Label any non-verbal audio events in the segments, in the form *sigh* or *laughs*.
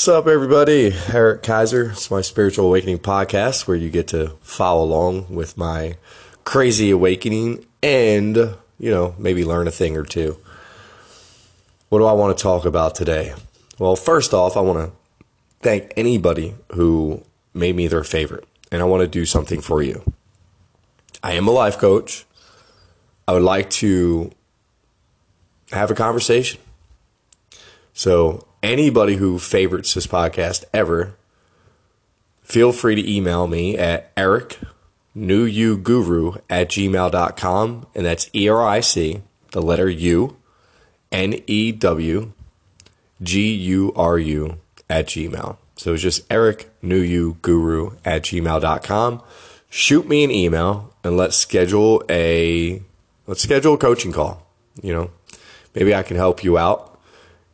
What's up, everybody? Eric Kaiser. It's my spiritual awakening podcast where you get to follow along with my crazy awakening and, you know, maybe learn a thing or two. What do I want to talk about today? Well, first off, I want to thank anybody who made me their favorite, and I want to do something for you. I am a life coach. I would like to have a conversation. So, anybody who favorites this podcast ever, feel free to email me at Eric new you Guru at gmail.com. And that's E R I C, the letter U, N E W G U R U at gmail. So it's just Eric new you Guru at gmail.com. Shoot me an email and let's schedule a let's schedule a coaching call. You know, maybe I can help you out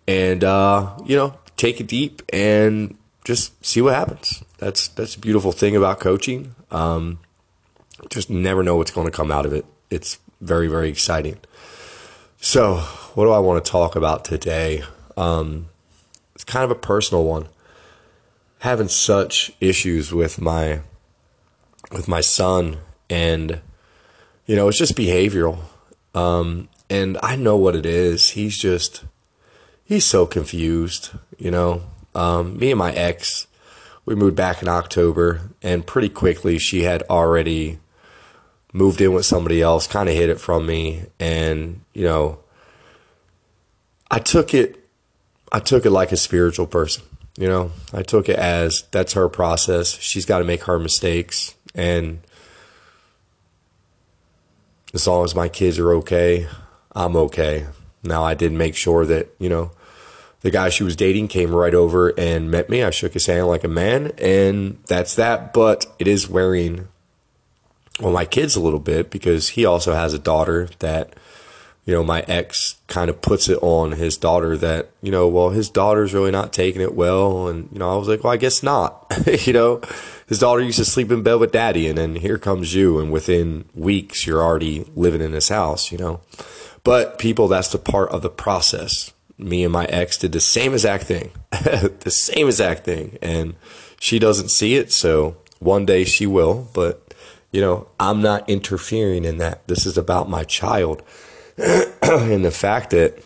and uh, you know take it deep and just see what happens. That's that's a beautiful thing about coaching. Um, just never know what's going to come out of it. It's very very exciting. So, what do I want to talk about today? Um, it's kind of a personal one. Having such issues with my with my son, and you know, it's just behavioral. Um, and I know what it is. He's just he's so confused. You know, um, me and my ex, we moved back in October, and pretty quickly she had already moved in with somebody else, kind of hid it from me, and you know, I took it, I took it like a spiritual person. You know, I took it as that's her process. She's got to make her mistakes, and as long as my kids are okay, I'm okay. Now I did make sure that you know the guy she was dating came right over and met me. I shook his hand like a man, and that's that. But it is wearing well my kids a little bit because he also has a daughter that you know my ex kind of puts it on his daughter that you know well his daughter's really not taking it well and you know I was like well I guess not *laughs* you know his daughter used to sleep in bed with daddy and then here comes you and within weeks you're already living in this house you know but people that's the part of the process me and my ex did the same exact thing, *laughs* the same exact thing, and she doesn't see it. So one day she will, but you know, I'm not interfering in that. This is about my child *clears throat* and the fact that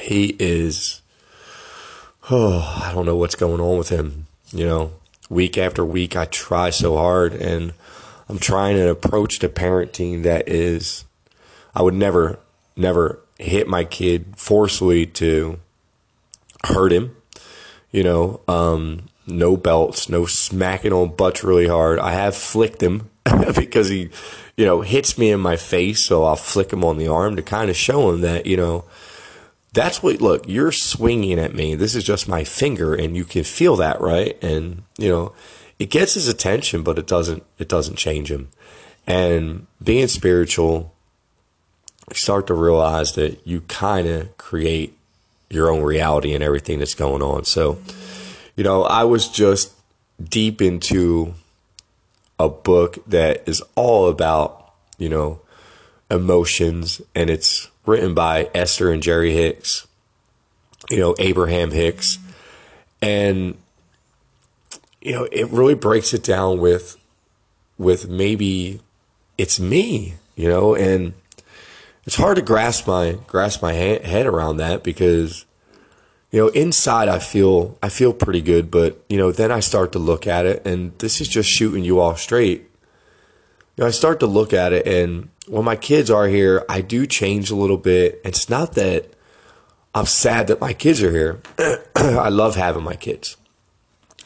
he is. Oh, I don't know what's going on with him. You know, week after week, I try so hard, and I'm trying an approach to parenting that is. I would never, never hit my kid forcefully to hurt him. You know, um, no belts, no smacking on butts really hard. I have flicked him *laughs* because he, you know, hits me in my face. So I'll flick him on the arm to kind of show him that, you know, that's what, look, you're swinging at me. This is just my finger and you can feel that, right? And, you know, it gets his attention, but it doesn't, it doesn't change him. And being spiritual, start to realize that you kind of create your own reality and everything that's going on. So, you know, I was just deep into a book that is all about, you know, emotions and it's written by Esther and Jerry Hicks, you know, Abraham Hicks. And you know, it really breaks it down with with maybe it's me, you know, and it's hard to grasp my grasp my head around that because you know inside I feel I feel pretty good, but you know then I start to look at it, and this is just shooting you all straight. You know, I start to look at it, and when my kids are here, I do change a little bit. It's not that I'm sad that my kids are here. *clears throat* I love having my kids.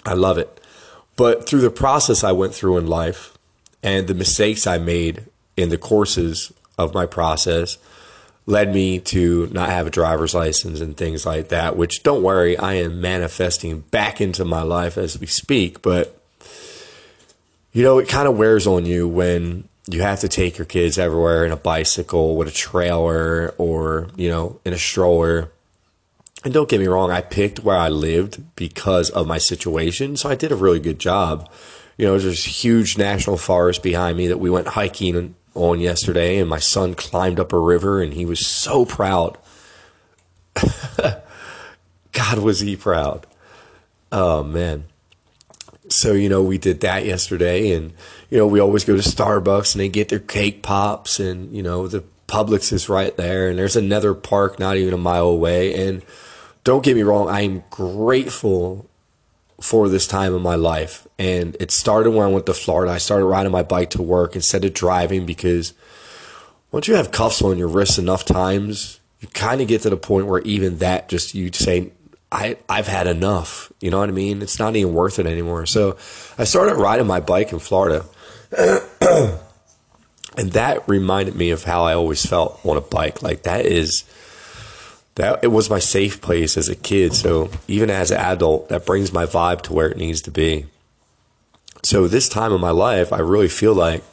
I love it. But through the process I went through in life and the mistakes I made in the courses of my process led me to not have a driver's license and things like that, which don't worry, I am manifesting back into my life as we speak. But, you know, it kind of wears on you when you have to take your kids everywhere in a bicycle with a trailer or, you know, in a stroller. And don't get me wrong, I picked where I lived because of my situation. So I did a really good job. You know, there's huge national forest behind me that we went hiking on yesterday, and my son climbed up a river, and he was so proud. *laughs* God, was he proud. Oh man. So, you know, we did that yesterday and you know, we always go to Starbucks and they get their cake pops and, you know, the Publix is right there and there's another park not even a mile away and don't get me wrong, I'm grateful for this time in my life. And it started when I went to Florida. I started riding my bike to work instead of driving because once you have cuffs on your wrists enough times, you kind of get to the point where even that just you say, I, I've had enough. You know what I mean? It's not even worth it anymore. So I started riding my bike in Florida. *clears throat* and that reminded me of how I always felt on a bike. Like that is that it was my safe place as a kid. So even as an adult, that brings my vibe to where it needs to be. So this time in my life, I really feel like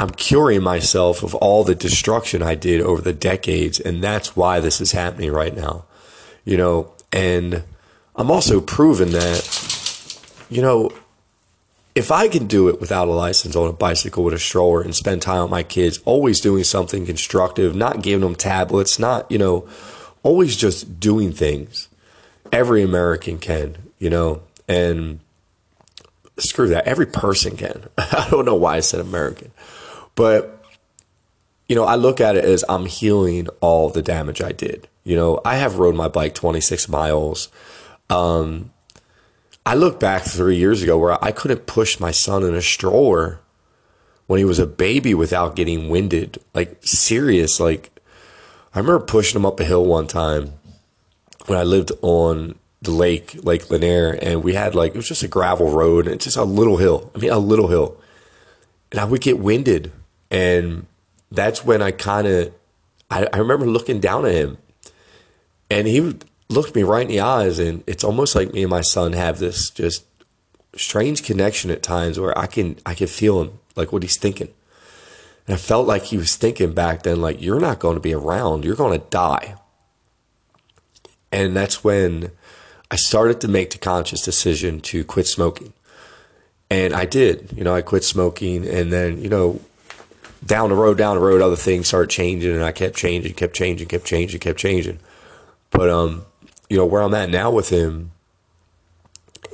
I'm curing myself of all the destruction I did over the decades, and that's why this is happening right now. You know, and I'm also proving that, you know, if I can do it without a license on a bicycle with a stroller and spend time with my kids, always doing something constructive, not giving them tablets, not, you know, always just doing things. Every American can, you know, and screw that. Every person can. *laughs* I don't know why I said American, but you know, I look at it as I'm healing all the damage I did. You know, I have rode my bike 26 miles. Um, I look back three years ago where I couldn't push my son in a stroller when he was a baby without getting winded. Like serious, like I remember pushing him up a hill one time when I lived on the lake, Lake Lanier, and we had like it was just a gravel road and just a little hill. I mean, a little hill, and I would get winded, and that's when I kind of I, I remember looking down at him, and he looked me right in the eyes, and it's almost like me and my son have this just strange connection at times where I can I can feel him like what he's thinking. And I felt like he was thinking back then, like, you're not going to be around, you're going to die. And that's when I started to make the conscious decision to quit smoking. And I did, you know, I quit smoking. And then, you know, down the road, down the road, other things started changing. And I kept changing, kept changing, kept changing, kept changing. But, um, you know, where I'm at now with him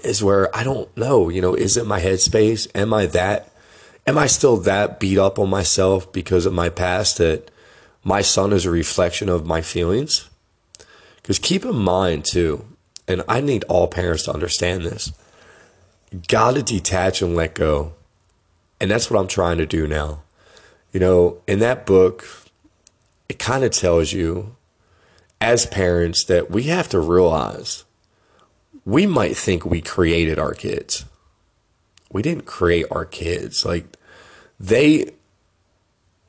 is where I don't know, you know, is it my headspace? Am I that? Am I still that beat up on myself because of my past that my son is a reflection of my feelings? Because keep in mind, too, and I need all parents to understand this got to detach and let go. And that's what I'm trying to do now. You know, in that book, it kind of tells you as parents that we have to realize we might think we created our kids we didn't create our kids. Like they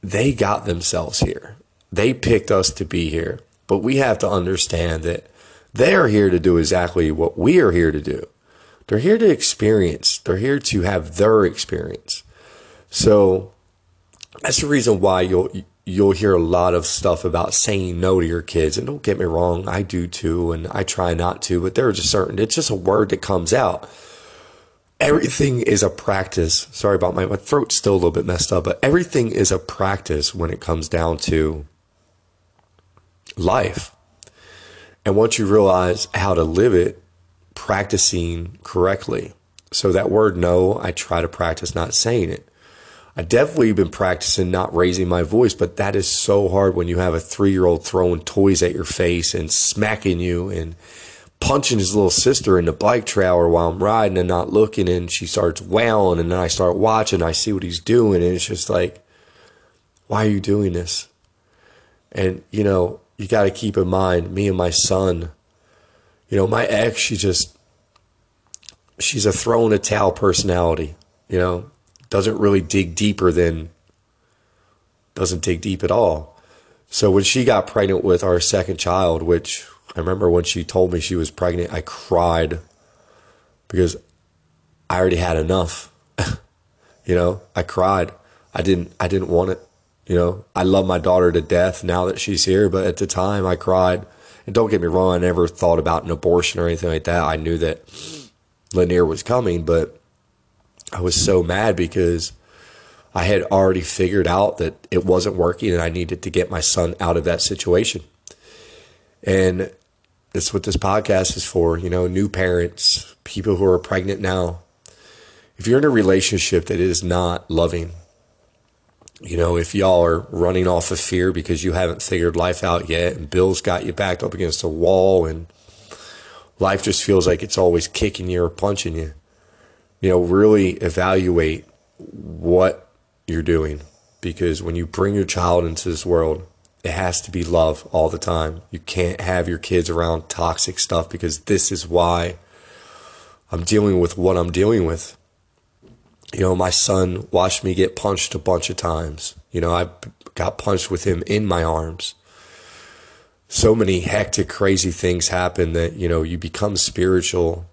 they got themselves here. They picked us to be here. But we have to understand that they are here to do exactly what we are here to do. They're here to experience. They're here to have their experience. So that's the reason why you'll you'll hear a lot of stuff about saying no to your kids. And don't get me wrong, I do too, and I try not to, but there's a certain it's just a word that comes out everything is a practice. Sorry about my, my throat's still a little bit messed up, but everything is a practice when it comes down to life. And once you realize how to live it, practicing correctly. So that word no, I try to practice not saying it. I definitely been practicing not raising my voice, but that is so hard when you have a three year old throwing toys at your face and smacking you and punching his little sister in the bike trailer while I'm riding and not looking, and she starts wailing, and then I start watching, I see what he's doing, and it's just like, why are you doing this? And you know, you got to keep in mind, me and my son, you know, my ex, she just, she's a throw in a towel personality, you know, doesn't really dig deeper than, doesn't dig deep at all. So when she got pregnant with our second child, which I remember when she told me she was pregnant, I cried because I already had enough. *laughs* you know, I cried. I didn't I didn't want it. You know, I love my daughter to death now that she's here, but at the time I cried. And don't get me wrong, I never thought about an abortion or anything like that. I knew that Lanier was coming, but I was so mad because I had already figured out that it wasn't working and I needed to get my son out of that situation. And that's what this podcast is for. You know, new parents, people who are pregnant now. If you're in a relationship that is not loving, you know, if y'all are running off of fear because you haven't figured life out yet and Bill's got you backed up against a wall and life just feels like it's always kicking you or punching you, you know, really evaluate what you're doing because when you bring your child into this world, it has to be love all the time. You can't have your kids around toxic stuff because this is why I'm dealing with what I'm dealing with. You know, my son watched me get punched a bunch of times. You know, I got punched with him in my arms. So many hectic, crazy things happen that, you know, you become spiritual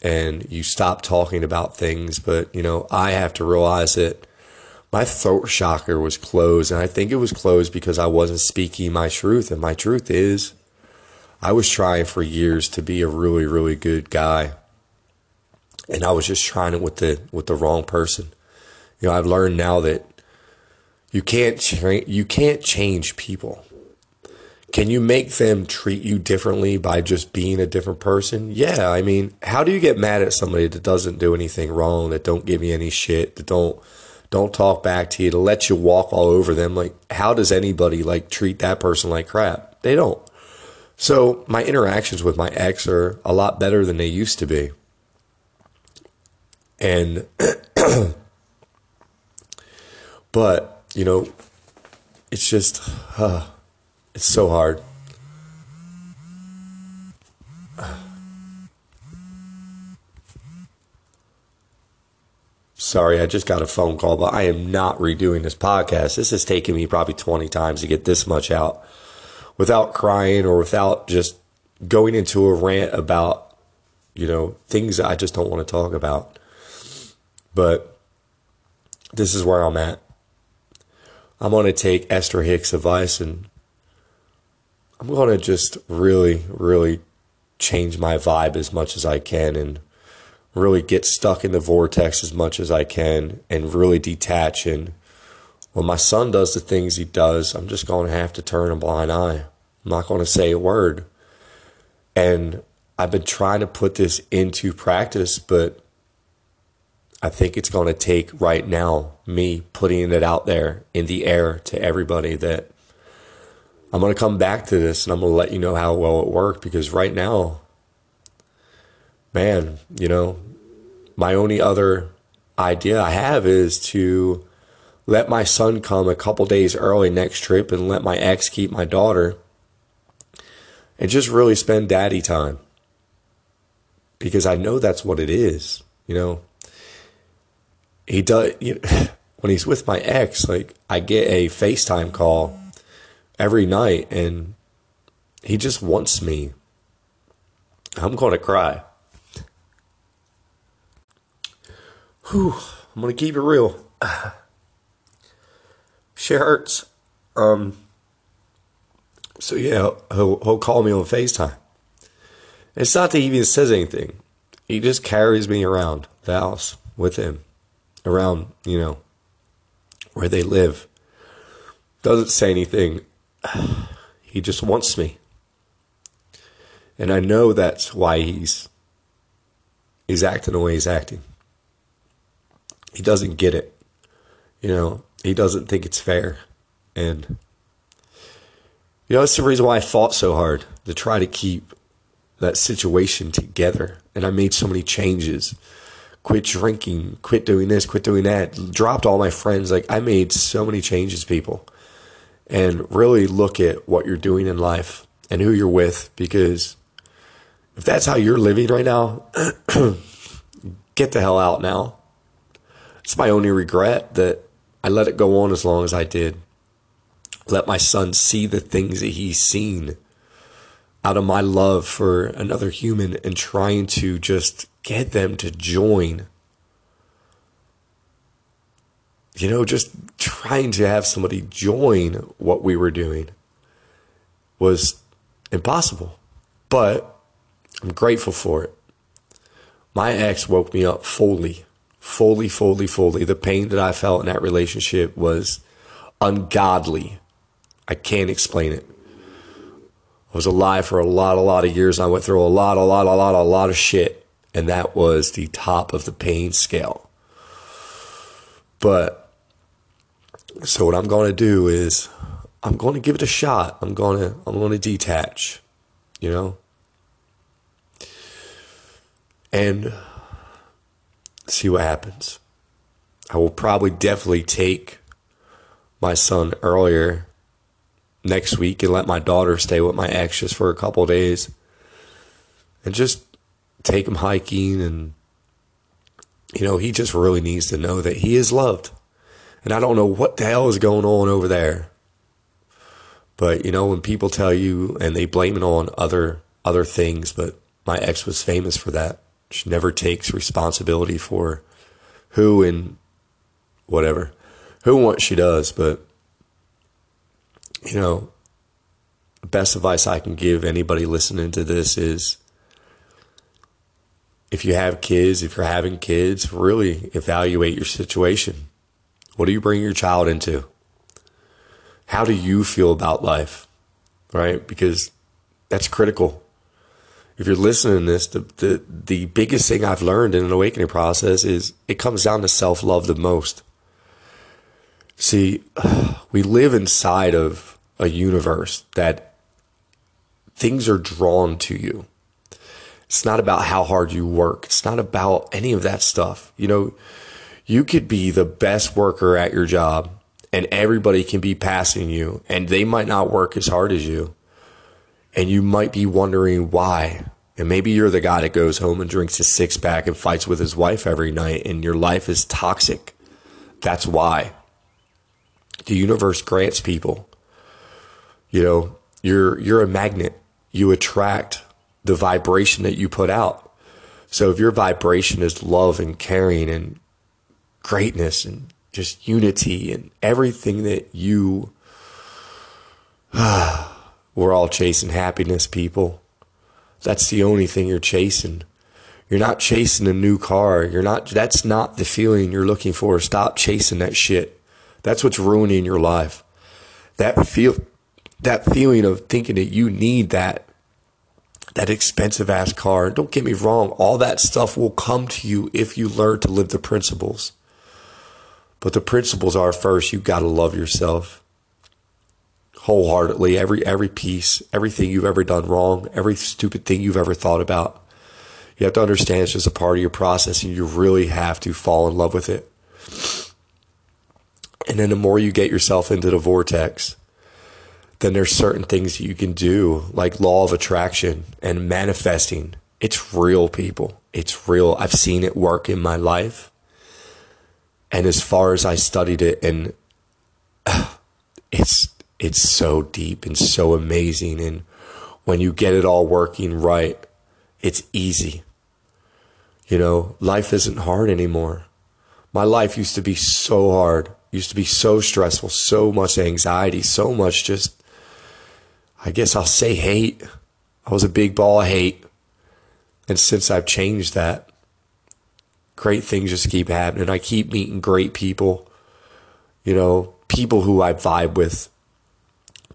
and you stop talking about things. But, you know, I have to realize that my throat chakra was closed. And I think it was closed because I wasn't speaking my truth. And my truth is, I was trying for years to be a really, really good guy. And I was just trying it with the with the wrong person. You know, I've learned now that you can't cha- you can't change people. Can you make them treat you differently by just being a different person? Yeah, I mean, how do you get mad at somebody that doesn't do anything wrong, that don't give you any shit, that don't don't talk back to you, to let you walk all over them. Like, how does anybody like treat that person like crap? They don't. So my interactions with my ex are a lot better than they used to be. And, *clears throat* but, you know, it's just, uh, it's so hard. Sorry, I just got a phone call, but I am not redoing this podcast. This has taken me probably 20 times to get this much out without crying or without just going into a rant about, you know, things that I just don't want to talk about. But this is where I'm at. I'm going to take Esther Hicks' advice and I'm going to just really, really change my vibe as much as I can and really get stuck in the vortex as much as I can and really detach. And when my son does the things he does, I'm just going to have to turn a blind eye. I'm not going to say a word. And I've been trying to put this into practice, but I think it's going to take right now me putting it out there in the air to everybody that I'm going to come back to this and I'm going to let you know how well it worked because right now man, you know, my only other idea I have is to let my son come a couple days early next trip and let my ex keep my daughter and just really spend daddy time because I know that's what it is, you know. He does you know, *laughs* when he's with my ex, like I get a FaceTime call every night and he just wants me. I'm going to cry. Whew, I'm gonna keep it real. Shit hurts. Um. So yeah, he'll, he'll call me on Facetime. It's not that he even says anything. He just carries me around the house with him, around you know where they live. Doesn't say anything. *sighs* He just wants me, and I know that's why he's he's acting the way he's acting he doesn't get it. You know, he doesn't think it's fair. And, you know, that's the reason why I fought so hard to try to keep that situation together. And I made so many changes quit drinking, quit doing this, quit doing that, dropped all my friends. Like, I made so many changes, people. And really look at what you're doing in life and who you're with because if that's how you're living right now, *clears throat* get the hell out now. It's my only regret that I let it go on as long as I did. Let my son see the things that he's seen out of my love for another human and trying to just get them to join. You know, just trying to have somebody join what we were doing was impossible. But I'm grateful for it. My ex woke me up fully fully, fully, fully. The pain that I felt in that relationship was ungodly. I can't explain it. I was alive for a lot, a lot of years. I went through a lot, a lot, a lot, a lot of shit. And that was the top of the pain scale. But so what I'm going to do is I'm going to give it a shot. I'm going to I'm going to detach, you know? And see what happens. I will probably definitely take my son earlier next week and let my daughter stay with my ex just for a couple days and just take him hiking and you know he just really needs to know that he is loved. And i don't know what the hell is going on over there. But you know when people tell you and they blame it on other other things but my ex was famous for that she never takes responsibility for who and whatever who and what she does but you know, the best advice I can give anybody listening to this is if you have kids, if you're having kids, really evaluate your situation. What do you bring your child into? How do you feel about life? Right? Because that's critical. If you're listening to this, the, the, the biggest thing I've learned in an awakening process is it comes down to self love the most. See, *sighs* we live inside of a universe that things are drawn to you. It's not about how hard you work. It's not about any of that stuff. You know, you could be the best worker at your job and everybody can be passing you and they might not work as hard as you. And you might be wondering why. And maybe you're the guy that goes home and drinks a six pack and fights with his wife every night and your life is toxic. That's why the universe grants people. You know, you're you're a magnet. You attract the vibration that you put out. So if your vibration is love and caring and greatness and just unity and everything that you *sighs* ah, we're all chasing happiness, people. That's the only thing you're chasing. You're not chasing a new car. You're not that's not the feeling you're looking for. Stop chasing that shit. That's what's ruining your life. That feel that feeling of thinking that you need that that expensive ass car. Don't get me wrong, all that stuff will come to you if you learn to live the principles. But the principles are first, you got to love yourself wholeheartedly, every every piece, everything you've ever done wrong, every stupid thing you've ever thought about. You have to understand it's just a part of your process and you really have to fall in love with it. And then the more you get yourself into the vortex, then there's certain things you can do, like law of attraction and manifesting. It's real, people. It's real. I've seen it work in my life. And as far as I studied it, and uh, *sighs* it's it's so deep and so amazing. And when you get it all working right, it's easy. You know, life isn't hard anymore. My life used to be so hard used to be so stressful, so much anxiety, so much just, I guess I'll say hate. I was a big ball of hate. And since I've changed that, great things just keep happening. I keep meeting great people, you know, people who I vibe with,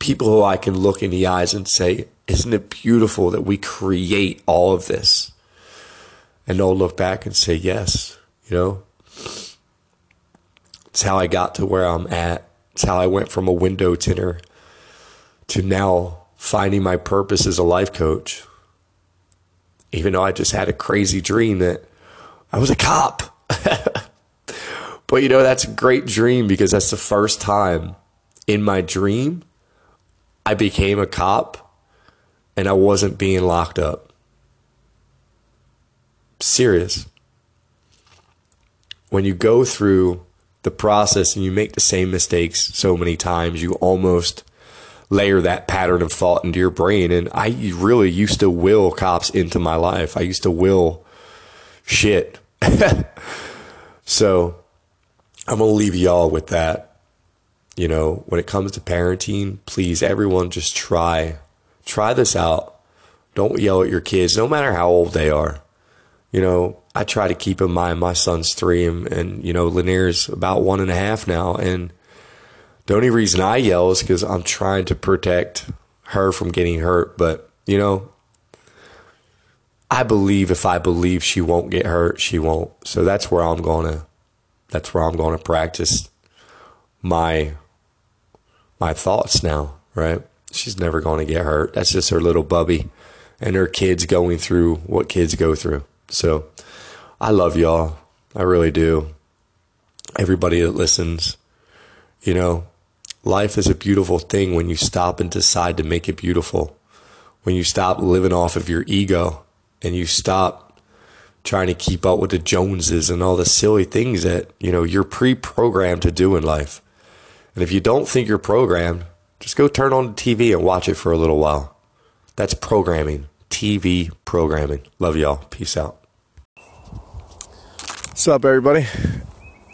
people who I can look in the eyes and say, Isn't it beautiful that we create all of this? And they'll look back and say, Yes, you know. It's how I got to where I'm at. It's how I went from a window tinner to now finding my purpose as a life coach. Even though I just had a crazy dream that I was a cop. *laughs* but you know, that's a great dream because that's the first time in my dream I became a cop and I wasn't being locked up. Serious. When you go through the process and you make the same mistakes so many times, you almost layer that pattern of thought into your brain. And I really used to will cops into my life. I used to will shit. *laughs* so I'm going to leave y'all with that. You know, when it comes to parenting, please, everyone just try, try this out. Don't yell at your kids, no matter how old they are. You know, I try to keep in mind my son's three and, and you know, Lanier's about one and a half now. And the only reason I yell is because I'm trying to protect her from getting hurt. But, you know, I believe if I believe she won't get hurt, she won't. So that's where I'm going to that's where I'm going to practice my my thoughts now, right? She's never going to get hurt. That's just her little bubby and her kids going through what kids go through. So I love y'all. I really do. Everybody that listens, you know, life is a beautiful thing when you stop and decide to make it beautiful. When you stop living off of your ego and you stop trying to keep up with the Joneses and all the silly things that, you know, you're pre-programmed to do in life. And if you don't think you're programmed, just go turn on the TV and watch it for a little while. That's programming, TV programming. Love y'all. Peace out. What's up, everybody?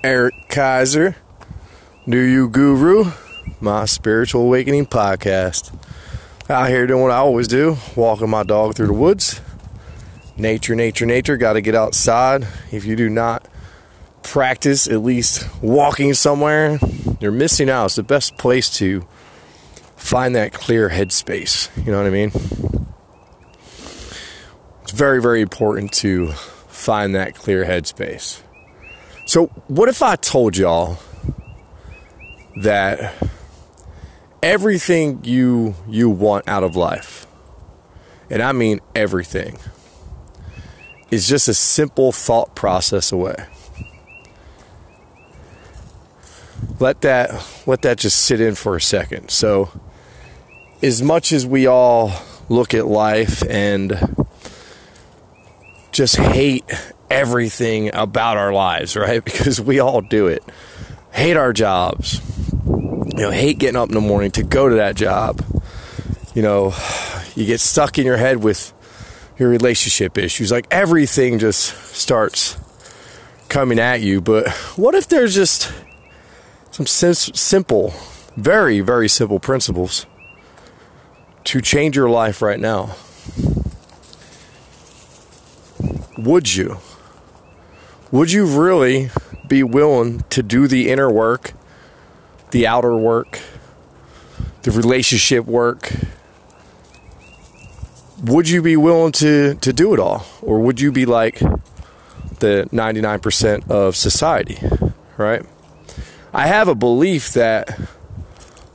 Eric Kaiser, New You Guru, my spiritual awakening podcast. Out here doing what I always do, walking my dog through the woods. Nature, nature, nature. Got to get outside. If you do not practice at least walking somewhere, you're missing out. It's the best place to find that clear headspace. You know what I mean? It's very, very important to find that clear headspace. So, what if I told y'all that everything you you want out of life, and I mean everything, is just a simple thought process away? Let that let that just sit in for a second. So, as much as we all look at life and just hate everything about our lives, right? *laughs* Because we all do it. Hate our jobs. You know, hate getting up in the morning to go to that job. You know, you get stuck in your head with your relationship issues. Like everything just starts coming at you. But what if there's just some sim- simple, very, very simple principles to change your life right now? Would you? would you really be willing to do the inner work, the outer work, the relationship work? Would you be willing to, to do it all? Or would you be like the 99% of society, right? I have a belief that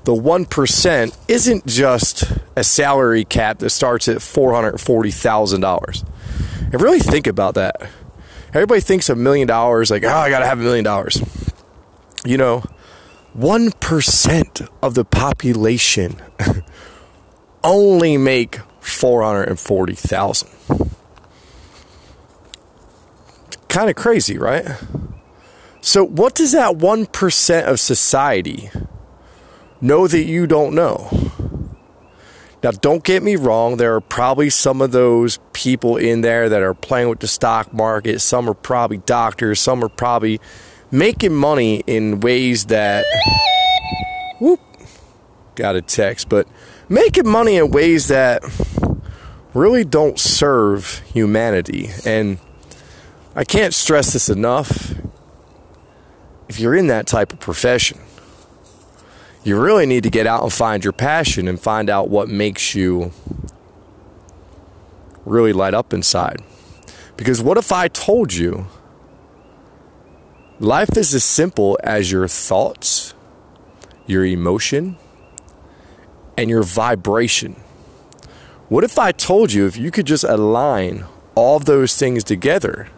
the 1% isn't just a salary cap that starts at $440,000. And really think about that Everybody thinks a million dollars, like, oh, I got to have a million dollars. You know, 1% of the population *laughs* only make 440,000. Kind of crazy, right? So, what does that 1% of society know that you don't know? Now, don't get me wrong, there are probably some of those people in there that are playing with the stock market. Some are probably doctors, some are probably making money in ways that. Whoop, got a text, but making money in ways that really don't serve humanity. And I can't stress this enough. If you're in that type of profession, you really need to get out and find your passion and find out what makes you really light up inside. Because what if I told you life is as simple as your thoughts, your emotion, and your vibration? What if I told you if you could just align all those things together?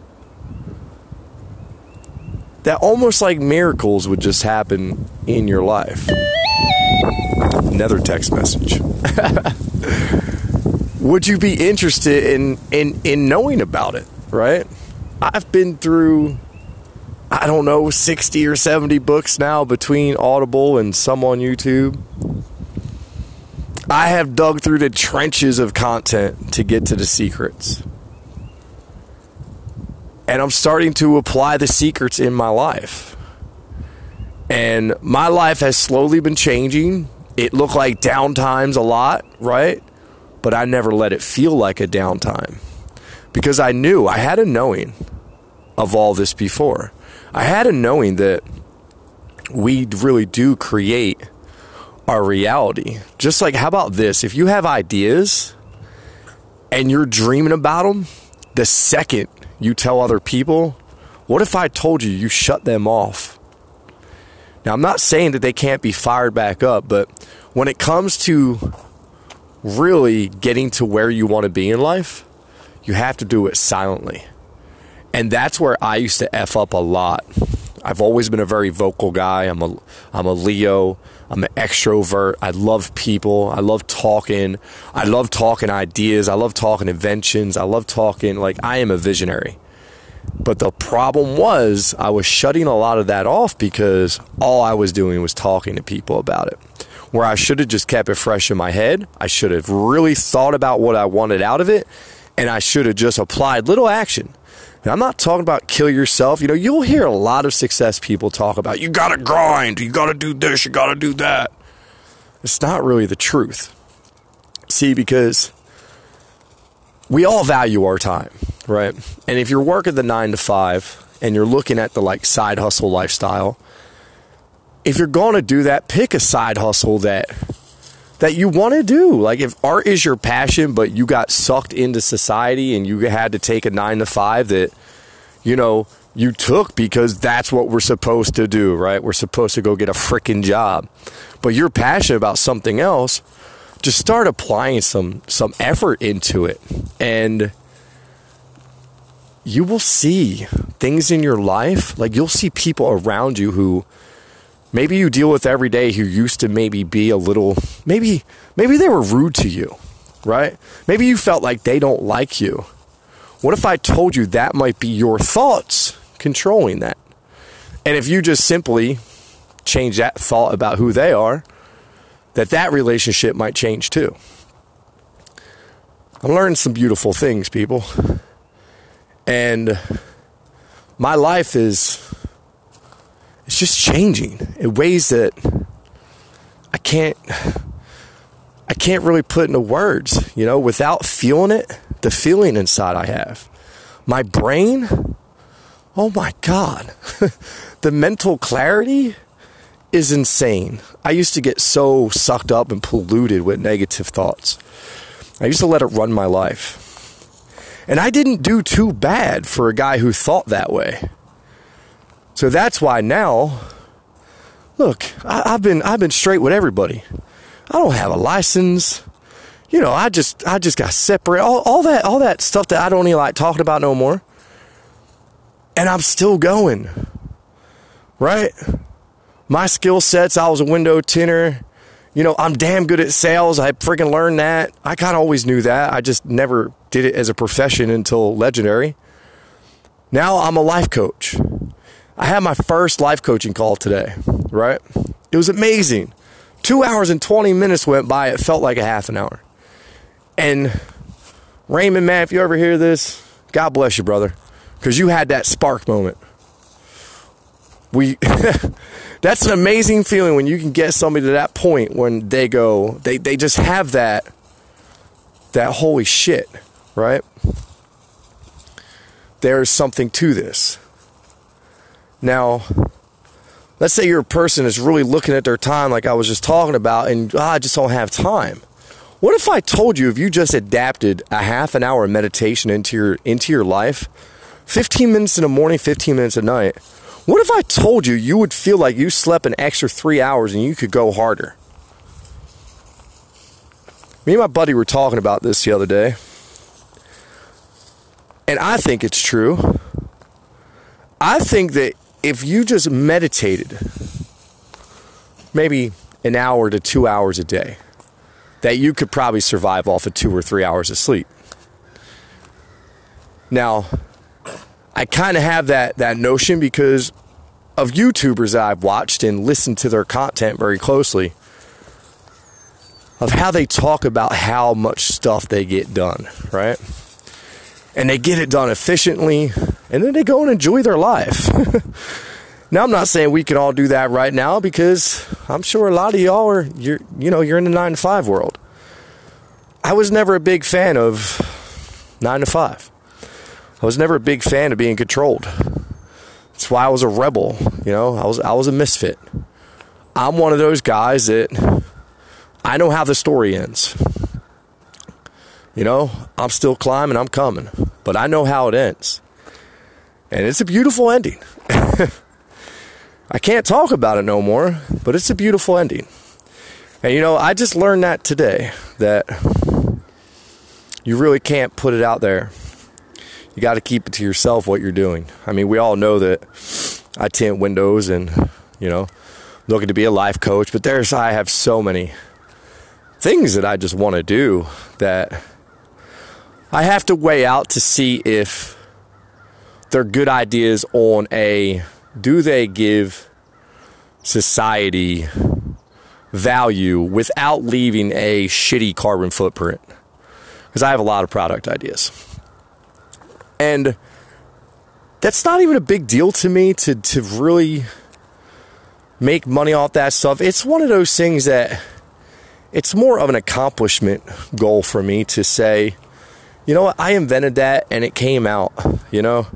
That almost like miracles would just happen in your life. Another text message. *laughs* Would you be interested in, in in knowing about it, right? I've been through I don't know 60 or 70 books now between Audible and some on YouTube. I have dug through the trenches of content to get to the secrets. And I'm starting to apply the secrets in my life. And my life has slowly been changing. It looked like downtimes a lot, right? But I never let it feel like a downtime because I knew I had a knowing of all this before. I had a knowing that we really do create our reality. Just like, how about this? If you have ideas and you're dreaming about them, the second you tell other people, what if I told you you shut them off? Now, I'm not saying that they can't be fired back up, but when it comes to really getting to where you want to be in life, you have to do it silently. And that's where I used to F up a lot. I've always been a very vocal guy. I'm a I'm a Leo. I'm an extrovert. I love people. I love talking. I love talking ideas. I love talking inventions. I love talking like I am a visionary. But the problem was I was shutting a lot of that off because all I was doing was talking to people about it. Where I should have just kept it fresh in my head. I should have really thought about what I wanted out of it and I should have just applied little action. And I'm not talking about kill yourself. You know, you'll hear a lot of success people talk about you got to grind, you got to do this, you got to do that. It's not really the truth. See, because we all value our time, right? And if you're working the nine to five and you're looking at the like side hustle lifestyle, if you're going to do that, pick a side hustle that that you want to do. Like if art is your passion, but you got sucked into society and you had to take a nine to five that, you know, you took because that's what we're supposed to do, right? We're supposed to go get a freaking job. But you're passionate about something else, just start applying some some effort into it. And you will see things in your life, like you'll see people around you who maybe you deal with every day who used to maybe be a little maybe maybe they were rude to you right? Maybe you felt like they don't like you. What if i told you that might be your thoughts controlling that? And if you just simply change that thought about who they are that that relationship might change too. I'm learning some beautiful things people. And my life is it's just changing in ways that I can't I can't really put into words, you know, without feeling it, the feeling inside I have. My brain, oh my god. *laughs* the mental clarity is insane. I used to get so sucked up and polluted with negative thoughts. I used to let it run my life. And I didn't do too bad for a guy who thought that way. So that's why now, look, I, have been I've been straight with everybody. I don't have a license. You know, I just I just got separate all, all that all that stuff that I don't even like talking about no more. And I'm still going. Right? My skill sets, I was a window tinner. You know, I'm damn good at sales. I freaking learned that. I kind of always knew that. I just never did it as a profession until legendary. Now I'm a life coach. I had my first life coaching call today, right? It was amazing. Two hours and 20 minutes went by. It felt like a half an hour. And Raymond, man, if you ever hear this, God bless you, brother, because you had that spark moment. We, *laughs* that's an amazing feeling when you can get somebody to that point when they go, they, they just have that, that holy shit, right? There's something to this now, let's say you're a person that's really looking at their time, like I was just talking about, and oh, I just don't have time. What if I told you if you just adapted a half an hour of meditation into your into your life, 15 minutes in the morning, 15 minutes at night? What if I told you you would feel like you slept an extra three hours and you could go harder? Me and my buddy were talking about this the other day. And I think it's true. I think that if you just meditated maybe an hour to two hours a day, that you could probably survive off of two or three hours of sleep. Now, I kind of have that, that notion because of YouTubers that I've watched and listened to their content very closely of how they talk about how much stuff they get done, right? And they get it done efficiently and then they go and enjoy their life. *laughs* now I'm not saying we can all do that right now because I'm sure a lot of y'all are you're you know you're in the nine to five world. I was never a big fan of nine to five. I was never a big fan of being controlled. That's why I was a rebel. You know, I was I was a misfit. I'm one of those guys that I know how the story ends. You know, I'm still climbing, I'm coming, but I know how it ends. And it's a beautiful ending. *laughs* I can't talk about it no more, but it's a beautiful ending. And you know, I just learned that today that you really can't put it out there. You got to keep it to yourself what you're doing. I mean, we all know that I tint windows and, you know, looking to be a life coach, but there's I have so many things that I just want to do that I have to weigh out to see if they're good ideas on a do they give society value without leaving a shitty carbon footprint? Because I have a lot of product ideas. And that's not even a big deal to me to, to really make money off that stuff. It's one of those things that it's more of an accomplishment goal for me to say, you know what, I invented that and it came out, you know?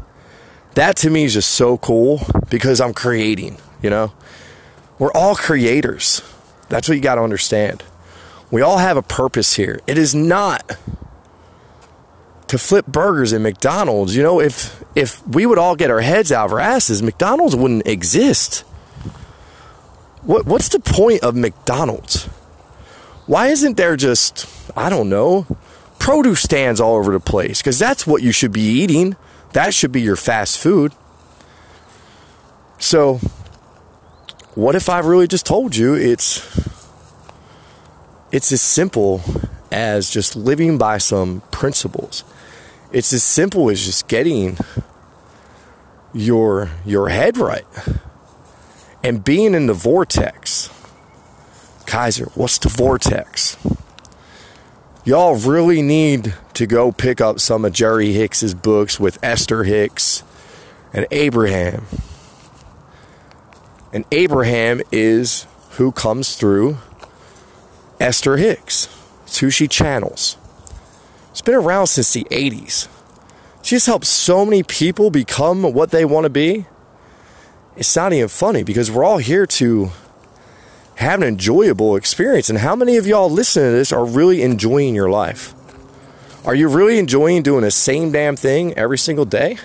That to me is just so cool because I'm creating, you know? We're all creators. That's what you got to understand. We all have a purpose here. It is not to flip burgers at McDonald's. You know, if if we would all get our heads out of our asses, McDonald's wouldn't exist. What what's the point of McDonald's? Why isn't there just I don't know produce stands all over the place? Because that's what you should be eating. That should be your fast food. So, what if I've really just told you it's it's as simple as just living by some principles. It's as simple as just getting your your head right and being in the vortex. Kaiser, what's the vortex? Y'all really need to go pick up some of Jerry Hicks's books with Esther Hicks and Abraham. And Abraham is who comes through Esther Hicks. It's who she channels. It's been around since the 80s. She's helped so many people become what they want to be it's not even funny because we're all here to have an enjoyable experience. And how many of y'all listening to this are really enjoying your life? Are you really enjoying doing the same damn thing every single day?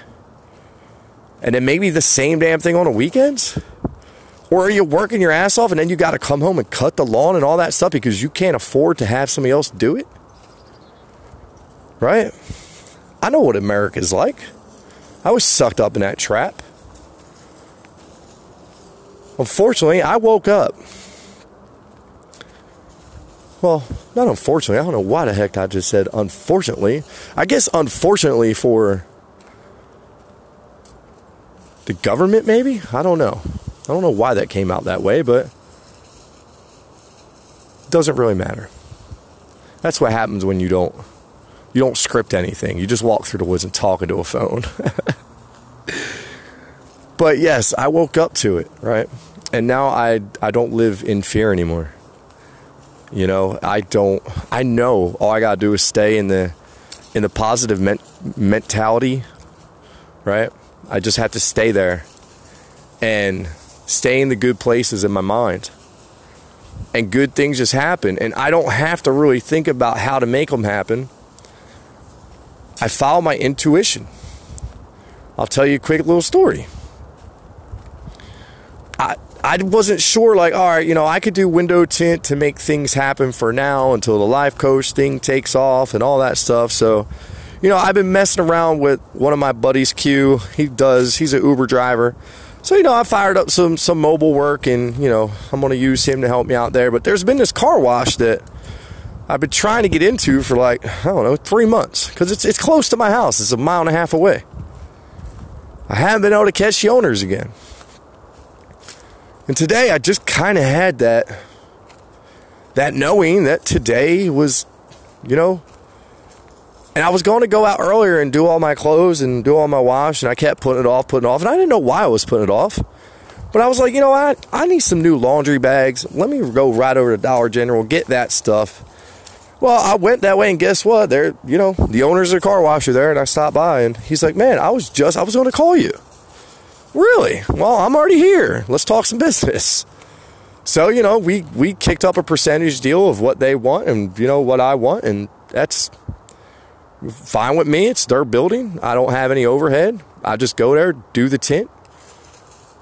And then maybe the same damn thing on the weekends? Or are you working your ass off and then you got to come home and cut the lawn and all that stuff because you can't afford to have somebody else do it? Right? I know what America's like. I was sucked up in that trap. Unfortunately, I woke up. Well, not unfortunately. I don't know why the heck I just said unfortunately. I guess unfortunately for the government, maybe? I don't know. I don't know why that came out that way, but it doesn't really matter. That's what happens when you don't you don't script anything. You just walk through the woods and talk into a phone. *laughs* but yes, I woke up to it, right? And now I I don't live in fear anymore. You know, I don't I know all I got to do is stay in the in the positive men- mentality, right? I just have to stay there and stay in the good places in my mind. And good things just happen and I don't have to really think about how to make them happen. I follow my intuition. I'll tell you a quick little story. I wasn't sure, like, all right, you know, I could do window tint to make things happen for now until the life coach thing takes off and all that stuff. So, you know, I've been messing around with one of my buddies, Q. He does, he's an Uber driver. So, you know, I fired up some some mobile work and, you know, I'm going to use him to help me out there. But there's been this car wash that I've been trying to get into for like, I don't know, three months because it's, it's close to my house. It's a mile and a half away. I haven't been able to catch the owners again. And today I just kind of had that that knowing that today was, you know, and I was going to go out earlier and do all my clothes and do all my wash, and I kept putting it off, putting it off, and I didn't know why I was putting it off. But I was like, you know what? I need some new laundry bags. Let me go right over to Dollar General, get that stuff. Well, I went that way, and guess what? There, you know, the owners the car washer there, and I stopped by, and he's like, "Man, I was just, I was going to call you." Really? Well, I'm already here. Let's talk some business. So, you know, we, we kicked up a percentage deal of what they want and, you know, what I want. And that's fine with me. It's their building. I don't have any overhead. I just go there, do the tint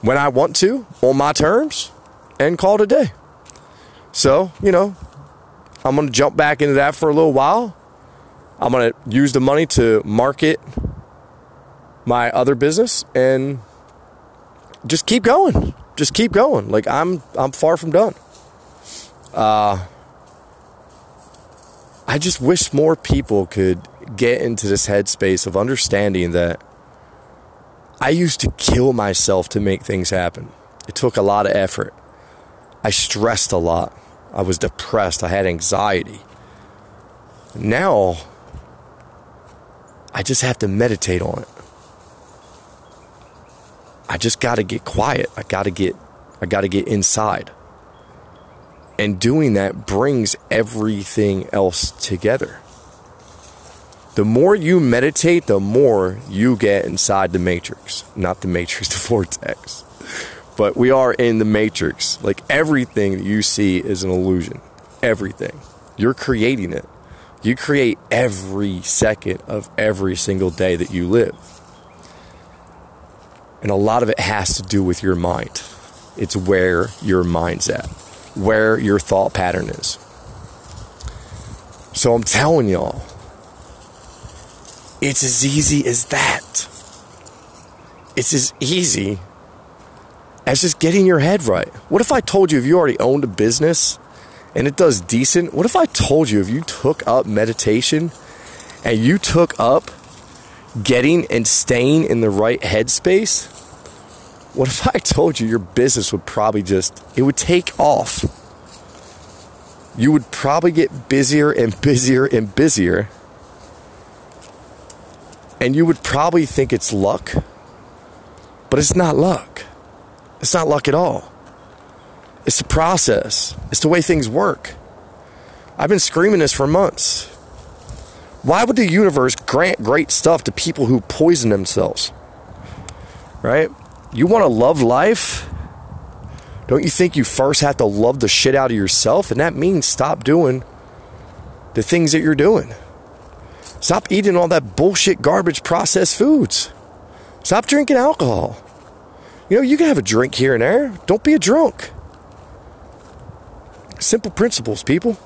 when I want to on my terms and call it a day. So, you know, I'm going to jump back into that for a little while. I'm going to use the money to market my other business and just keep going. Just keep going. Like I'm I'm far from done. Uh I just wish more people could get into this headspace of understanding that I used to kill myself to make things happen. It took a lot of effort. I stressed a lot. I was depressed. I had anxiety. Now, I just have to meditate on it. I just got to get quiet. I got to get I got to get inside. And doing that brings everything else together. The more you meditate, the more you get inside the matrix. Not the matrix, *laughs* the vortex. But we are in the matrix. Like everything that you see is an illusion. Everything. You're creating it. You create every second of every single day that you live. And a lot of it has to do with your mind. It's where your mind's at, where your thought pattern is. So I'm telling y'all, it's as easy as that. It's as easy as just getting your head right. What if I told you if you already owned a business and it does decent? What if I told you if you took up meditation and you took up getting and staying in the right headspace? What if I told you your business would probably just, it would take off? You would probably get busier and busier and busier. And you would probably think it's luck, but it's not luck. It's not luck at all. It's the process, it's the way things work. I've been screaming this for months. Why would the universe grant great stuff to people who poison themselves? Right? You want to love life? Don't you think you first have to love the shit out of yourself? And that means stop doing the things that you're doing. Stop eating all that bullshit garbage processed foods. Stop drinking alcohol. You know, you can have a drink here and there. Don't be a drunk. Simple principles, people.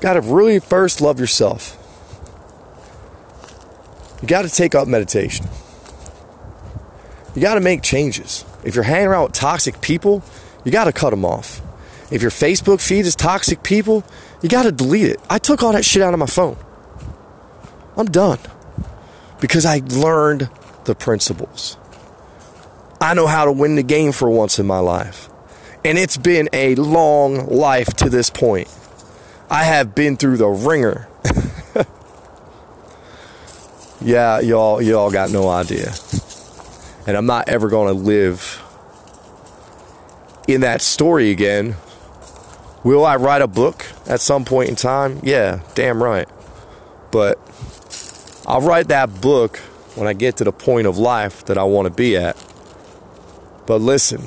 Got to really first love yourself. You got to take up meditation. You got to make changes. If you're hanging around with toxic people, you got to cut them off. If your Facebook feed is toxic people, you got to delete it. I took all that shit out of my phone. I'm done because I learned the principles. I know how to win the game for once in my life. And it's been a long life to this point. I have been through the ringer. *laughs* yeah, y'all y'all got no idea. And I'm not ever going to live in that story again. Will I write a book at some point in time? Yeah, damn right. But I'll write that book when I get to the point of life that I want to be at. But listen,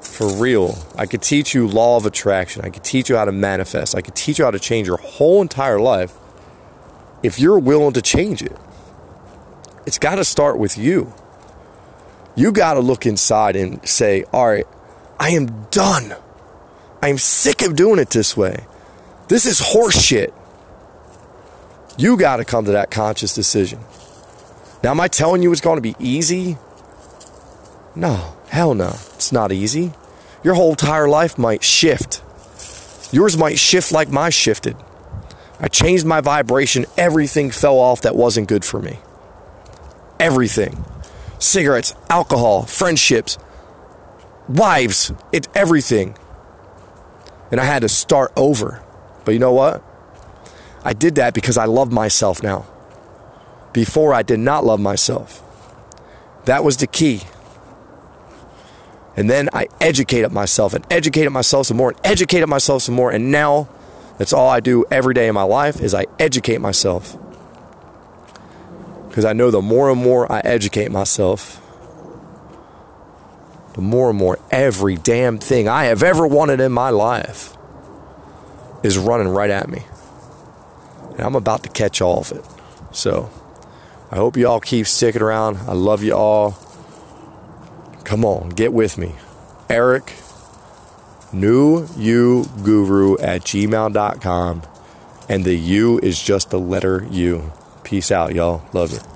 for real, I could teach you law of attraction. I could teach you how to manifest. I could teach you how to change your whole entire life if you're willing to change it. It's got to start with you. You got to look inside and say, all right, I am done. I am sick of doing it this way. This is horseshit. You got to come to that conscious decision. Now, am I telling you it's going to be easy? No, hell no. It's not easy. Your whole entire life might shift. Yours might shift like my shifted. I changed my vibration. Everything fell off that wasn't good for me. Everything cigarettes, alcohol, friendships, wives, it's everything. And I had to start over. But you know what? I did that because I love myself now. Before I did not love myself. That was the key. And then I educated myself and educated myself some more and educated myself some more. And now that's all I do every day in my life is I educate myself. Because I know the more and more I educate myself, the more and more every damn thing I have ever wanted in my life is running right at me. And I'm about to catch all of it. So I hope you all keep sticking around. I love you all. Come on, get with me. Eric, new you guru at gmail.com. And the U is just the letter U. Peace out, y'all. Love you.